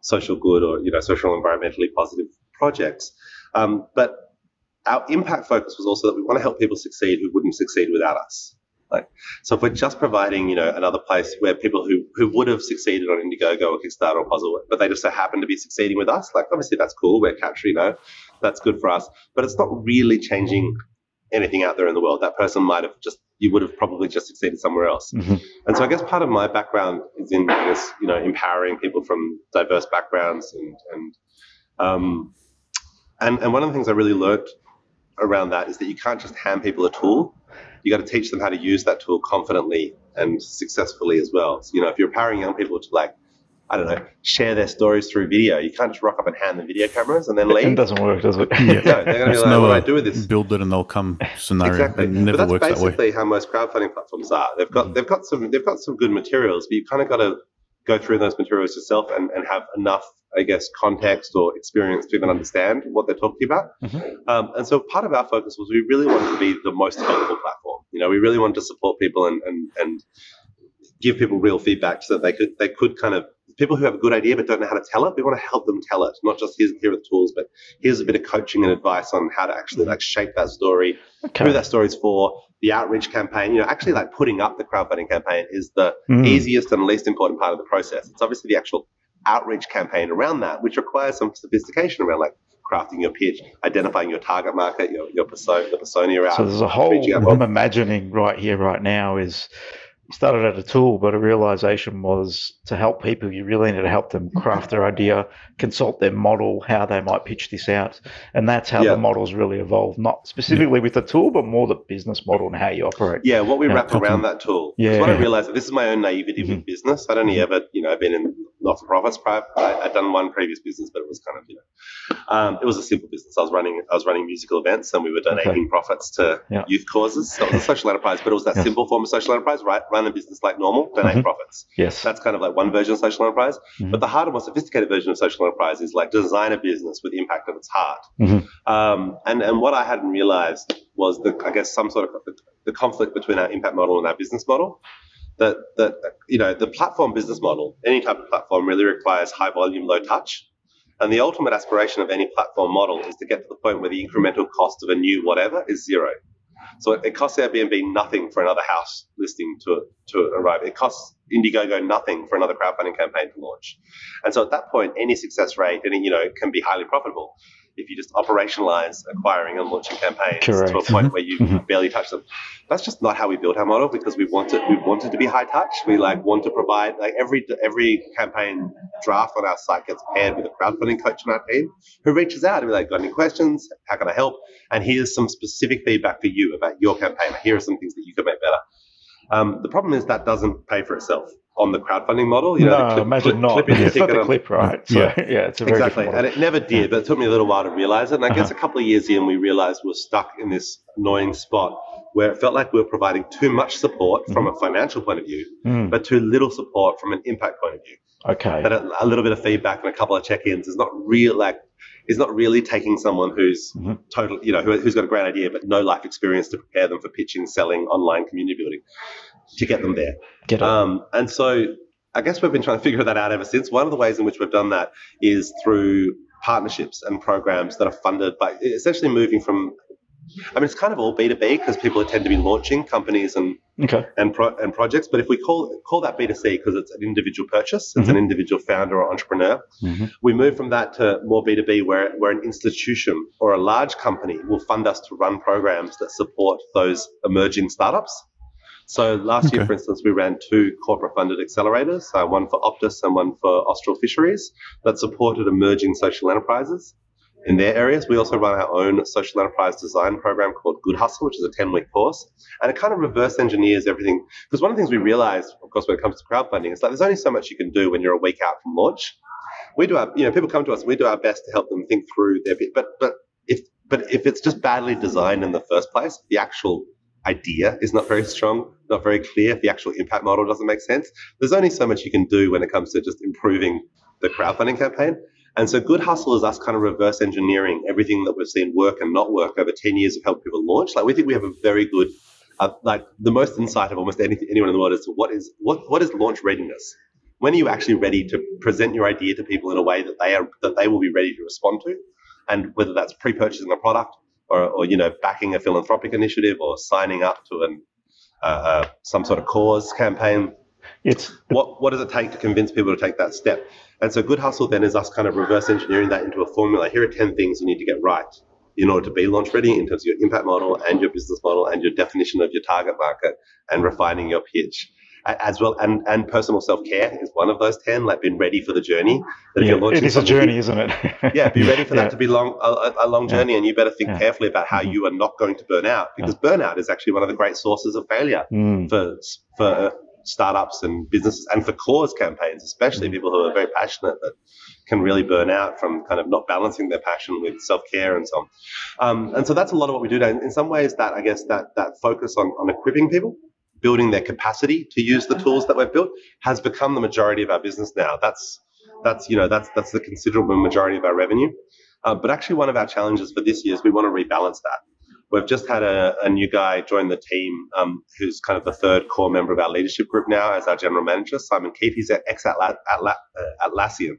social good or you know social environmentally positive projects Um, but our impact focus was also that we want to help people succeed who wouldn't succeed without us. Like, so if we're just providing, you know, another place where people who, who would have succeeded on Indiegogo or Kickstarter or Pozible, but they just so happen to be succeeding with us, like obviously that's cool. We're capture, you know, that's good for us, but it's not really changing anything out there in the world. That person might have just, you would have probably just succeeded somewhere else. Mm-hmm. And so I guess part of my background is in this, you know, empowering people from diverse backgrounds and, and, um, and, and one of the things I really learned around that is that you can't just hand people a tool you got to teach them how to use that tool confidently and successfully as well. So, you know, if you're empowering young people to like, I don't know, share their stories through video, you can't just rock up and hand them video cameras and then leave. It doesn't work, does it? Yeah. [laughs] no, they're going to be like, no, what do I do with this? Build it and they'll come scenario. Exactly. It never but works that's that way. basically how most crowdfunding platforms are. They've got mm-hmm. they've got some they've got some good materials, but you kind of got to go through those materials yourself and, and have enough, I guess, context or experience to even understand what they're talking about. Mhm. Um, and so part of our focus was we really wanted to be the most helpful platform. You know, we really wanted to support people and and, and give people real feedback so that they could they could kind of people who have a good idea but don't know how to tell it. We want to help them tell it, not just here's here are the tools, but here's a bit of coaching and advice on how to actually like shape that story, who Okay. that story's for, the outreach campaign. You know, actually like putting up the crowdfunding campaign is the Mm. easiest and least important part of the process. It's obviously the actual outreach campaign around that, which requires some sophistication around like crafting your pitch, identifying your target market, your, your persona, the persona you're out. So there's a whole. I'm imagining right here, right now, is started at a tool, but a realization was to help people. You really need to help them craft their idea, consult their model, how they might pitch this out, and that's how Yeah. the models really evolved. Not specifically with the tool, but more the business model and how you operate. Yeah, what we Yeah, wrap around that tool. Yeah, Yeah, what I realized, this is my own naivety with business. I'd only ever, you know, been in not-for-profits. Prior, I, I'd done one previous business, but it was kind of, you know, um, it was a simple business. I was running, I was running musical events, and we were donating Okay. profits to Yeah. youth causes. So it was a social enterprise, but it was that Yes. simple form of social enterprise, right? Run a business like normal, donate Mhm. profits. Yes. That's kind of like one version of social enterprise. Mhm. But the harder, more sophisticated version of social enterprise is like design a business with the impact at its heart. Mhm. Um, and, and what I hadn't realized was the, I guess, some sort of the conflict between our impact model and our business model. That, that you know, the platform business model, any type of platform really requires high volume, low touch. And the ultimate aspiration of any platform model is to get to the point where the incremental cost of a new whatever is zero. So it, costs Airbnb nothing for another house listing to, to arrive. It costs Indiegogo nothing for another crowdfunding campaign to launch. And so at that point, any success rate, any, you know, can be highly profitable if you just operationalize acquiring and launching campaigns to a point where you Mhm. barely touch them. That's just not how we built our model because we wanted we wanted to be high touch. We like want to provide like every every campaign draft on our site gets paired with a crowdfunding coach on our team who reaches out and be like, got any questions? How can I help? And here's some specific feedback for you about your campaign. Here are some things that you could make better. Um, the problem is that doesn't pay for itself on the crowdfunding model. You know, no, clip- imagine clip- not. the It's not the clip, right? So, Yeah. yeah, it's a very exactly, and it never did, but it took me a little while to realize it. And I guess a couple of years in, we realized we were stuck in this annoying spot where it felt like we were providing too much support from a financial point of view. Mm, but too little support from an impact point of view. okay. That a, a little bit of feedback and a couple of check-ins is not real, like is not really taking someone who's Mhm. total, you know, who, who's got a great idea but no life experience to prepare them for pitching, selling, online community building, to get them there. Get. Um, and so I guess we've been trying to figure that out ever since. One of the ways in which we've done that is through partnerships and programs that are funded by essentially moving from. I mean, it's kind of all B two B because people tend to be launching companies and okay. and pro- and projects. But if we call call that B two C because it's an individual purchase, it's an individual founder or entrepreneur. Mhm. We move from that to more B two B, where where an institution or a large company will fund us to run programs that support those emerging startups. So last year, for instance, we ran two corporate funded accelerators, uh, one for Optus and one for Austral Fisheries, that supported emerging social enterprises in their areas. We also run our own social enterprise design program called Good Hustle, which is a 10 week course. And it kind of reverse engineers everything. Because one of the things we realized, of course, when it comes to crowdfunding, is like there's only so much you can do when you're a week out from launch. We do our, you know, people come to us, we do our best to help them think through their bit. But, but if, but if it's just badly designed in the first place, the actual idea is not very strong, not very clear, the actual impact model doesn't make sense, there's only so much you can do when it comes to just improving the crowdfunding campaign. And so Good Hustle is us kind of reverse engineering everything that we've seen work and not work over 10 years of helping people launch. Like we think we have a very good, uh, like the most insight of almost any, anyone in the world is to what is, what, what is launch readiness? When are you actually ready to present your idea to people in a way that they are, that they will be ready to respond to? and whether that's pre-purchasing a product or, or you know backing a philanthropic initiative or signing up to an uh, uh, some sort of cause campaign. It's what what does it take to convince people to take that step? And so Good Hustle then is us kind of reverse engineering that into a formula. Here are 10 things you need to get right in order to be launch ready in terms of your impact model and your business model and your definition of your target market and refining your pitch as well. And, and personal self care is one of those 10, like being ready for the journey. That yeah, it is a journey, isn't it? [laughs] yeah, be ready for yeah. that to be long, a, a long journey. And you better think carefully about how mm-hmm. you are not going to burn out because burnout is actually one of the great sources of failure mm. for, for startups and businesses and for cause campaigns, especially mm. people who are very passionate that can really burn out from kind of not balancing their passion with self-care and so on. Um, and so that's a lot of what we do. In some ways, that I guess that that focus on, on equipping people, building their capacity to use the tools that we've built, has become the majority of our business now. That's that's you know that's that's the considerable majority of our revenue. Uh, but actually, one of our challenges for this year is we want to rebalance that. We've just had a, a new guy join the team um, who's kind of the third core member of our leadership group now as our general manager, Simon Keefe. He's ex uh, Atlassian.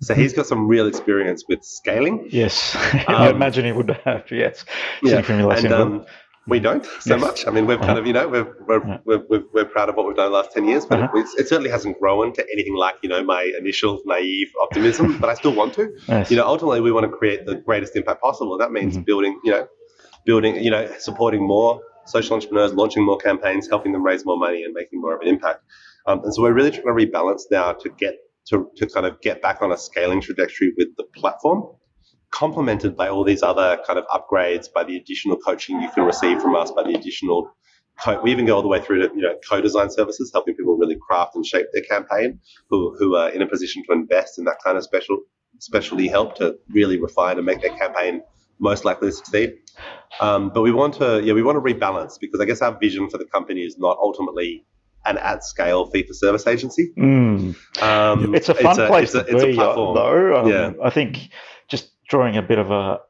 So he's got some real experience with scaling. Yes, [laughs] um, I imagine he would have. Yes, yeah. and um, we don't so yes. much. I mean, we've kind of, you know, we're we're, yeah. we're, we're, we're, proud of what we've done the last ten years, but uh-huh. it, it, certainly hasn't grown to anything like, you know, my initial naive optimism. but I still want to. Yes. You know, ultimately, we want to create the greatest impact possible. That means mm-hmm. building, you know, building, you know, supporting more social entrepreneurs, launching more campaigns, helping them raise more money, and making more of an impact. Um, and so we're really trying to rebalance now to get to, to kind of get back on a scaling trajectory with the platform, complemented by all these other kind of upgrades, by the additional coaching you can receive from us, by the additional co- we even go all the way through to you know co-design services, helping people really craft and shape their campaign, who who are in a position to invest in that kind of special specialty help to really refine and make their campaign most likely to succeed. Um, but we want to, yeah, we want to rebalance because I guess our vision for the company is not ultimately an at scale fee for service agency. Mm. Um, it's a fun it's place a, to be, though. Um, yeah. I think drawing a bit of a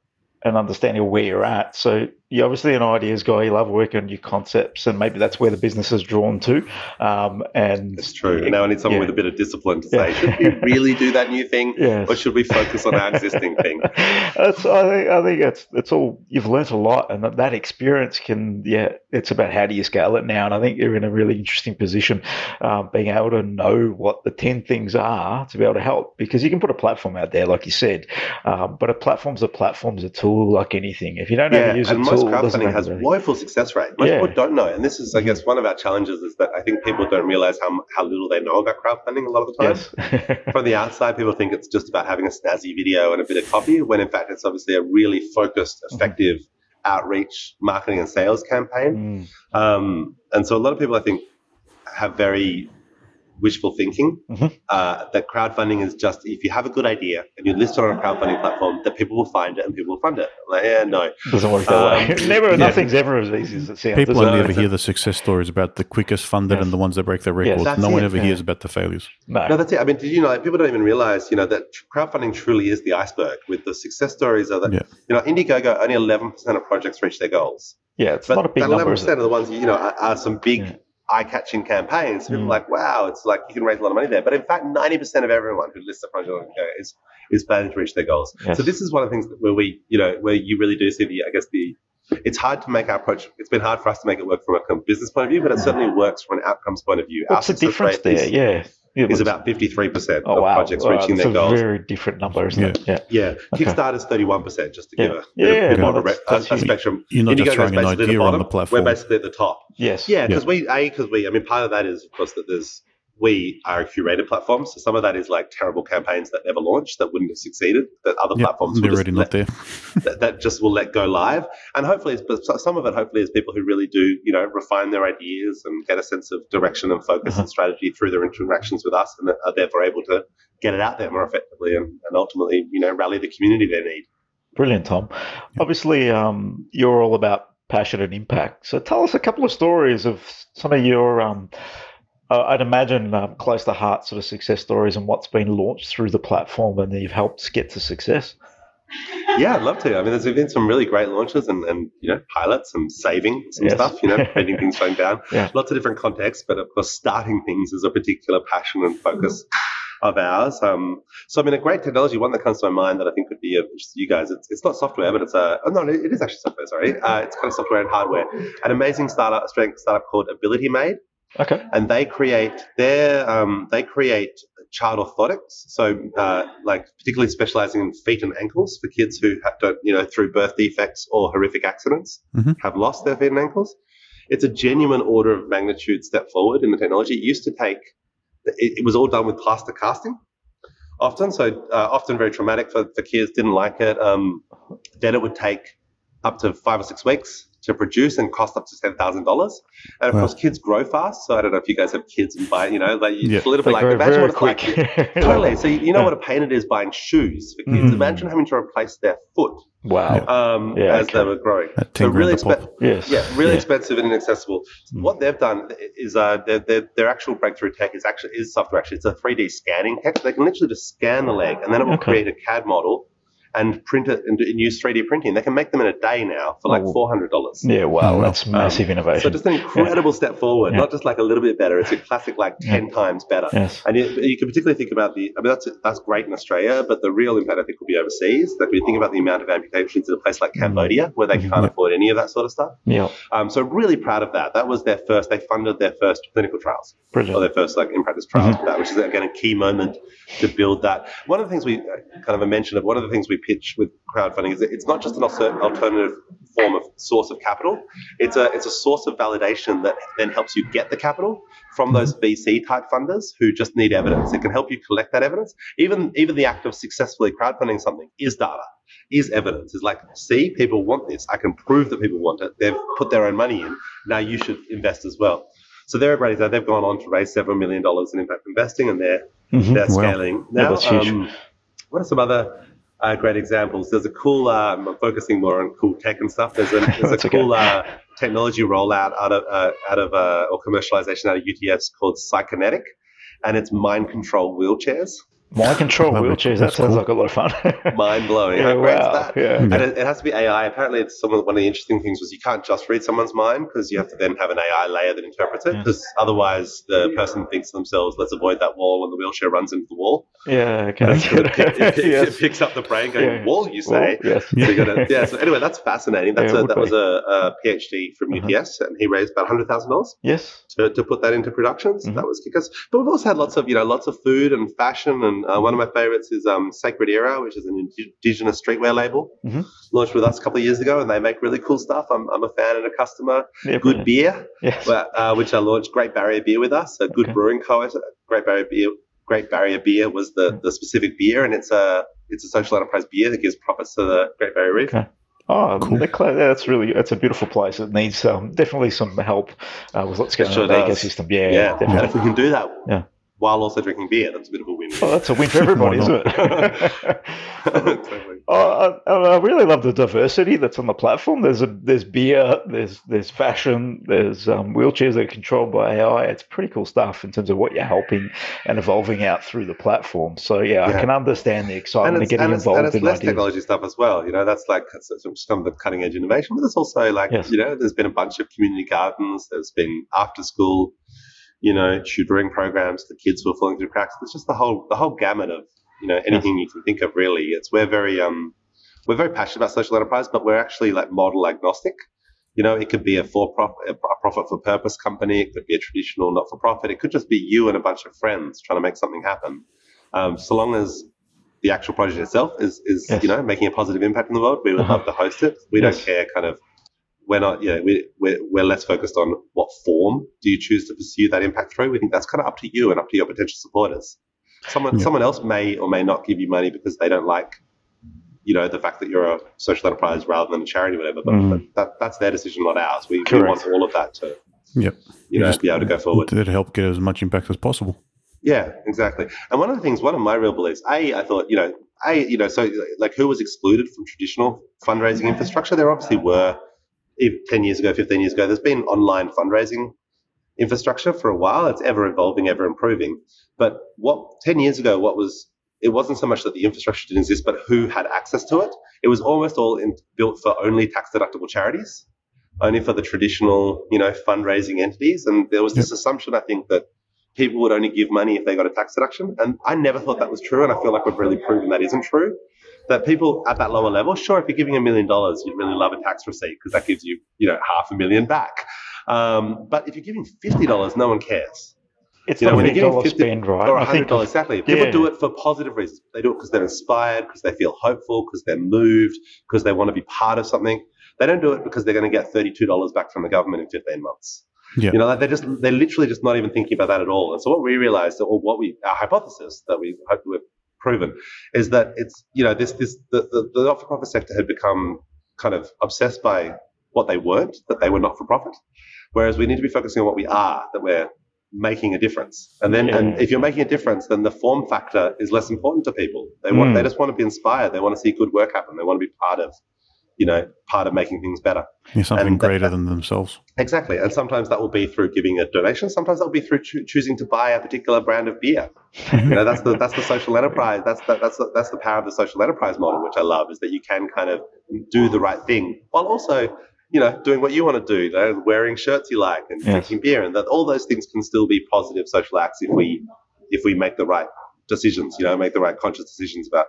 an understanding of where you're at. So you're obviously an ideas guy. You love working on new concepts, and maybe that's where the business is drawn to. Um, and it's true. Now I need someone yeah. with a bit of discipline to say, should we [laughs] really do that new thing, yes. or should we focus on our existing thing? [laughs] That's, I think. I think it's it's all you've learnt a lot, and that, that experience can. Yeah, it's about how do you scale it now, and I think you're in a really interesting position, um, being able to know what the ten things are to be able to help, because you can put a platform out there, like you said, um, but a platform's a platform's a tool like anything. If you don't know how to use a crowdfunding has really. woeful success rate. Most yeah. people don't know, and this is, I guess, one of our challenges is that I think people don't realize how how little they know about crowdfunding a lot of the time. Yes. [laughs] From the outside, people think it's just about having a snazzy video and a bit of copy, when in fact it's obviously a really focused, mm-hmm. effective mm-hmm. outreach, marketing, and sales campaign. Mm. Um, and so a lot of people, I think, have very wishful thinking mm-hmm. uh, that crowdfunding is just if you have a good idea and you list it on a crowdfunding platform, that people will find it and people will fund it. Like, yeah, no, doesn't work that um, way. [laughs] Never, yeah. nothing's ever as easy as it sounds. People only ever hear the success stories about the quickest funded yes. and the ones that break their records. Yes, no one it, ever yeah. hears about the failures. No. no, that's it. I mean, did you know? Like, people don't even realize, you know, that crowdfunding truly is the iceberg. With the success stories are that, yeah. you know, Indiegogo only eleven percent of projects reach their goals. Yeah, it's but not a big number. Eleven percent of the ones, you know, are, are some big eye-catching campaigns. People mm. are like, wow, it's like you can raise a lot of money there. But in fact, 90% of everyone who lists a project on is is planning to reach their goals. Yes. So this is one of the things where we, you know, where you really do see the, I guess the, it's hard to make our approach. It's been hard for us to make it work from a business point of view, but it certainly works from an outcomes point of view. What's the difference there? Is, yeah. It is about 53% oh, of wow. projects wow. reaching their goals. very different number, isn't yeah. it? Yeah. Yeah. Okay. Kickstarter's 31%, just to yeah. give a, yeah, a, bit more a, a, spectrum. You're not just throwing an idea the bottom, on the platform. We're basically at the top. Yes. Yeah, because we, A, because we, I mean, part of that is, of course, that there's we are a curated platform. So some of that is like terrible campaigns that never launched that wouldn't have succeeded that other yep, platforms they're already let, not there. [laughs] that, that, just will let go live. And hopefully, but some of it hopefully is people who really do you know refine their ideas and get a sense of direction and focus uh-huh. and strategy through their interactions with us, and are therefore able to get it out there more effectively and, and ultimately you know rally the community they need. Brilliant, Tom. Obviously, um, you're all about passion and impact. So tell us a couple of stories of some of your um, uh, I'd imagine um, close to heart sort of success stories and what's been launched through the platform and that you've helped get to success. Yeah, I'd love to. I mean, there's been some really great launches and, and you know, pilots and saving some yes. stuff, you know, [laughs] preventing things going down. Yeah. Lots of different contexts, but of course, starting things is a particular passion and focus. of ours. Um, so I mean, a great technology, one that comes to my mind that I think could be of interest to you guys. It's, it's not software, but it's a oh, no, it is actually software. Sorry, uh, it's kind of software and hardware. An amazing startup, Australian startup called Ability Made. Okay. And they create their um, they create child orthotics. So, uh, like particularly specializing in feet and ankles for kids who have, don't, you know, through birth defects or horrific accidents, Mhm. have lost their feet and ankles. It's a genuine order of magnitude step forward in the technology. It used to take, it, it was all done with plaster casting. Often, so uh, often very traumatic for, for kids. Didn't like it. Um, then it would take up to five or six weeks to produce and cost up to ten thousand dollars. And of Wow. course, kids grow fast. So I don't know if you guys have kids and buy, you know, like Yeah. it's a little bit like grow imagine very what it's like. [laughs] Totally. So you you know Yeah. what a pain it is buying shoes for kids. Mm. Imagine having to replace their foot wow. um, Yeah, as okay. they were growing. At So really, grand expe- Yes. yeah, really Yeah. expensive and inaccessible. Mm. What they've done is uh, their, their, their actual breakthrough tech is actually is software. Actually, it's a 3D scanning tech. They can literally just scan the leg, and then it will Okay. create a CAD model and print it and, and use 3D printing. They can make them in a day now for like Oh. four hundred dollars. Yeah. Wow. Oh, That's massive innovation. So just an incredible step forward, Yeah. not just like a little bit better. It's a classic like ten times better. yes. And you, you can particularly think about the, I mean, that's, that's great in Australia, but the real impact I think will be overseas. That we think about the amount of amputations in a place like Cambodia, where they Mhm. can't afford any of that sort of stuff. Yeah. Um, so really proud of that. That was their first, they funded their first clinical trials, or their first like in practice trials with that, which is again a key moment to build that. One of the things we uh, kind of a mention of, one of the things we pitch with crowdfunding is it's not just an alternative form of source of capital. It's a it's a source of validation that then helps you get the capital from those VC type funders who just need evidence. It can help you collect that evidence. Even even the act of successfully crowdfunding something is data, is evidence. Is like, see, people want this. I can prove that people want it. They've put their own money in. Now you should invest as well. So they're a. They've gone on to raise several million dollars in impact investing, and they're Mhm. they're Wow. scaling Yeah, now. that's huge. um, what are some other uh, great examples? There's a cool. Um, I'm focusing more on cool tech and stuff. There's a [laughs] there's a cool uh, technology rollout out of uh, out of uh, or commercialization out of UTS called Psykinetic, and it's mind control wheelchairs. Mind [laughs] control Lovely. wheelchairs. That sounds cool. like a lot of fun. [laughs] Mind blowing. yeah, How great is wow. that? Yeah. And it, it has to be AI. Apparently, it's some of, one of the interesting things was you can't just read someone's mind because you have to then have an AI layer that interprets it Yes. because otherwise the person thinks to themselves, let's avoid that wall and the wheelchair runs into the wall. Yeah. Okay. [laughs] It, it, it, yes. it picks up the brain going, Yeah. wall, you say. Well, yes. So you gotta, yeah. So anyway, that's fascinating. That's Yeah, a, would that was a, a PhD from Uh-huh. UTS, and he raised about hundred thousand dollars Yes. to, to put that into production. So Mhm. that was kickers. But we've also had lots of you know lots of food and fashion, and uh, one of my favorites is um, Sacred Era, which is an indigenous streetwear label, Mhm. launched with us a couple of years ago, and they make really cool stuff. I'm, I'm a fan and a customer. Yeah. Good brilliant. beer, Yes. well, uh, which I launched Great Barrier Beer with us. A good Okay. brewing co. Great Barrier Beer. Great Barrier Beer was the, the specific beer, and it's a it's a social enterprise beer that gives profits to the Great Barrier Reef. Okay. Oh, Cool. that's really that's a beautiful place. It needs um, definitely some help uh, with what's going sure on in the does. ecosystem. Yeah, Yeah, and definitely. if we can do that Yeah. While also drinking beer, that's a bit of a win. Well, that's a win for everybody, isn't it? [laughs] totally. [laughs] Oh, I, I really love the diversity that's on the platform. There's a there's beer, there's there's fashion, there's um, wheelchairs that are controlled by AI. It's pretty cool stuff in terms of what you're helping and evolving out through the platform. So yeah, Yeah. I can understand the excitement of getting involved and it's in less ideas. technology stuff as well. You know, that's like some of the cutting edge innovation, but there's also like, Yes. you know, there's been a bunch of community gardens, there's been after school, you know, tutoring programs for kids who are falling through cracks. It's just the whole the whole gamut of, you know, anything you can think of really. It's we're very um we're very passionate about social enterprise, but we're actually like model agnostic. You know, it could be a for profit, a profit for purpose company. It could be a traditional not for profit. It could just be you and a bunch of friends trying to make something happen. Um, so long as the actual project itself is, is Yes. you know, making a positive impact in the world, we would Uh-huh. love to host it. We Yes. don't care kind of, we're not, you know, we, we're, we're less focused on what form do you choose to pursue that impact through. We think that's kind of up to you and up to your potential supporters. Someone, Yeah. someone else may or may not give you money because they don't like, you know, the fact that you're a social enterprise rather than a charity or whatever, but, Mhm. but that, that's their decision, not ours. We, we want all of that to, Yep. you know, Just be able to go forward. To help get as much impact as possible. Yeah, exactly. And one of the things, one of my real beliefs, a, I thought, you know, a, you know, so like who was excluded from traditional fundraising infrastructure? There obviously were, if ten years ago, fifteen years ago, there's been online fundraising infrastructure for a while. It's ever evolving, ever improving. But what ten years ago, what was it wasn't so much that the infrastructure didn't exist, but who had access to it. It was almost all in, built for only tax deductible charities, only for the traditional, you know, fundraising entities. And there was this assumption, I think, that people would only give money if they got a tax deduction. And I never thought that was true. And I feel like we've really proven that isn't true. That people at that lower level, sure, if you're giving a million dollars, you'd really love a tax receipt because that gives you, you know, half a million back. Um, but if you're giving fifty dollars, no one cares. It's You know, when a you're big getting dollar 50 spend, right? or hundred think dollars exactly. People yeah. do it for positive reasons. They do it because they're inspired, because they feel hopeful, because they're moved, because they want to be part of something. They don't do it because they're going to get thirty-two dollars back from the government in fifteen months. Yeah. You know, like they're just they're literally just not even thinking about that at all. And so what we realized, or what we our hypothesis that we hope we've proven, is that it's you know this this the the, the not-for-profit sector had become kind of obsessed by what they weren't, that they were not for profit, whereas we need to be focusing on what we are, that we're making a difference. And then, and if you're making a difference, then the form factor is less important to people. They want, Mm. they just want to be inspired. They want to see good work happen. They want to be part of, you know, part of making things better. Yeah, something And that- greater than themselves. Exactly. And sometimes that will be through giving a donation. Sometimes that will be through choo- choosing to buy a particular brand of beer. You know, that's the that's the social enterprise. That's the, that's the, that's the power of the social enterprise model, which I love, is that you can kind of do the right thing while also, you know, doing what you want to do, you know, wearing shirts you like and Yes. drinking beer, and that all those things can still be positive social acts if we if we make the right decisions. You know, make the right conscious decisions about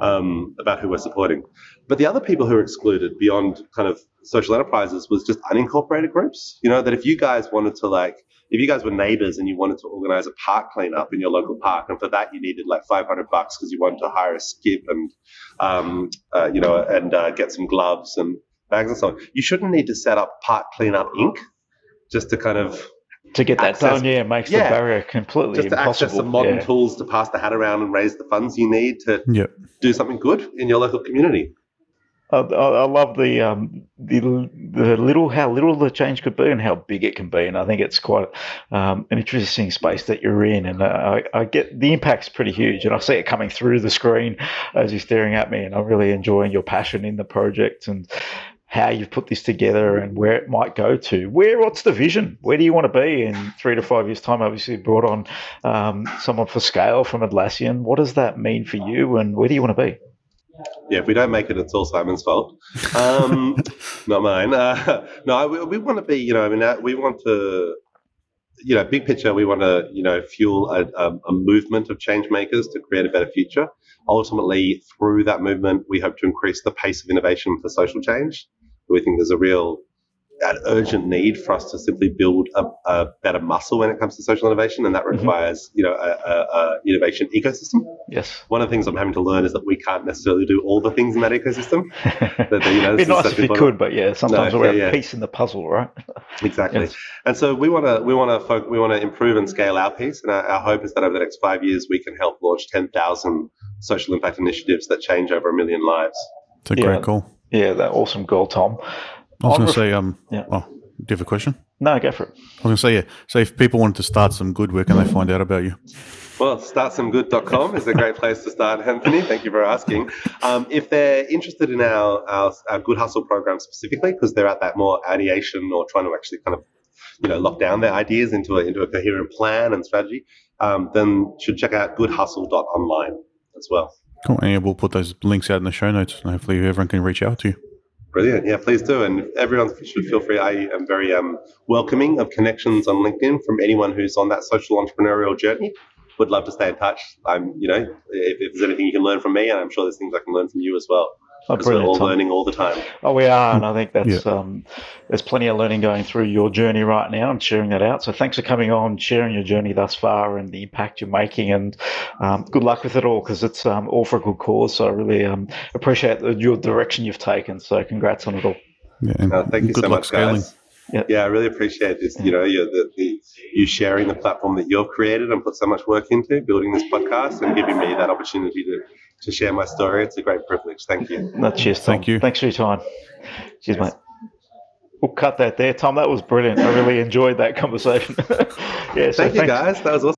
um, about who we're supporting. But the other people who are excluded beyond kind of social enterprises was just unincorporated groups. You know, that if you guys wanted to like, if you guys were neighbors and you wanted to organize a park cleanup in your local park, and for that you needed like 500 bucks because you wanted to hire a skip and, um, uh, you know, and uh, get some gloves and bags and so on, you shouldn't need to set up Park Cleanup Inc. just to kind of to get that access- done, yeah, makes yeah. the barrier completely just to impossible. access some modern yeah. tools to pass the hat around and raise the funds you need to Yeah. do something good in your local community. I, I I love the um the the little how little the change could be and how big it can be, and I think it's quite um, an interesting space that you're in, and uh, I, I get the impact's pretty huge, and I see it coming through the screen as you're staring at me, and I'm really enjoying your passion in the project and how you've put this together and where it might go to. Where what's the vision? Where do you want to be in three to five years' time? Obviously, brought on um, someone for scale from Atlassian. What does that mean for you, and where do you want to be? Yeah, if we don't make it, it's all Simon's fault, um, [laughs] not mine. Uh, no, we, we want to be, you know, I mean, uh, we want to, you know, big picture, we want to, you know, fuel a, a, a movement of change makers to create a better future. Ultimately, through that movement, we hope to increase the pace of innovation for social change. We think there's a real an urgent need for us to simply build a, a better muscle when it comes to social innovation, and that Mhm. requires, you know, a, a, a innovation ecosystem. Yes. One of the things I'm having to learn is that we can't necessarily do all the things in that ecosystem. [laughs] That, you know, It'd this be nice if you important- could, but yeah, sometimes No, we're yeah, a yeah. piece in the puzzle, right? [laughs] Exactly. Yes. And so we want to we want to folk, we want to improve and scale our piece, and our, our hope is that over the next five years we can help launch ten thousand social impact initiatives that change over a million lives. It's a Yeah. great call. Yeah, that awesome goal, Tom. I was going to say, um, Yeah. oh, do you have a question? No, go for it. I was going to say, yeah. So if people wanted to start some good, where can they find out about you? Well, startsomegood.com is a great place to start, Anthony. Thank you for asking. Um, if they're interested in our, our, our Good Hustle program specifically, because they're at that more ideation or trying to actually kind of you know lock down their ideas into a, into a coherent plan and strategy, um, then should check out goodhustle.online as well. Cool. And we'll put those links out in the show notes, and hopefully everyone can reach out to you. Brilliant. Yeah, please do. And everyone should feel free. I am very um, welcoming of connections on LinkedIn from anyone who's on that social entrepreneurial journey. Would love to stay in touch. I'm, you know, if, if there's anything you can learn from me, and I'm sure there's things I can learn from you as well. Oh, Because we're all Tom. learning all the time. Oh, we are, and I think that's um, there's plenty of learning going through your journey right now and sharing that out. So thanks for coming on, sharing your journey thus far and the impact you're making, and um, good luck with it all because it's um, all for a good cause. So I really um, appreciate the, your direction you've taken. So congrats on it all. Yeah, and Uh, thank you good so luck much, scaling. guys. Yeah. Yeah, I really appreciate this. You know, you the, the, you sharing the platform that you've created and put so much work into building this podcast and giving me that opportunity to, to share my story. It's a great privilege. Thank you. No, cheers, Tom. Thank you. Thanks for your time. Cheers, mate. We'll cut that there, Tom. That was brilliant. I really enjoyed that conversation. [laughs] yeah, so Thank you, thanks- guys. That was awesome.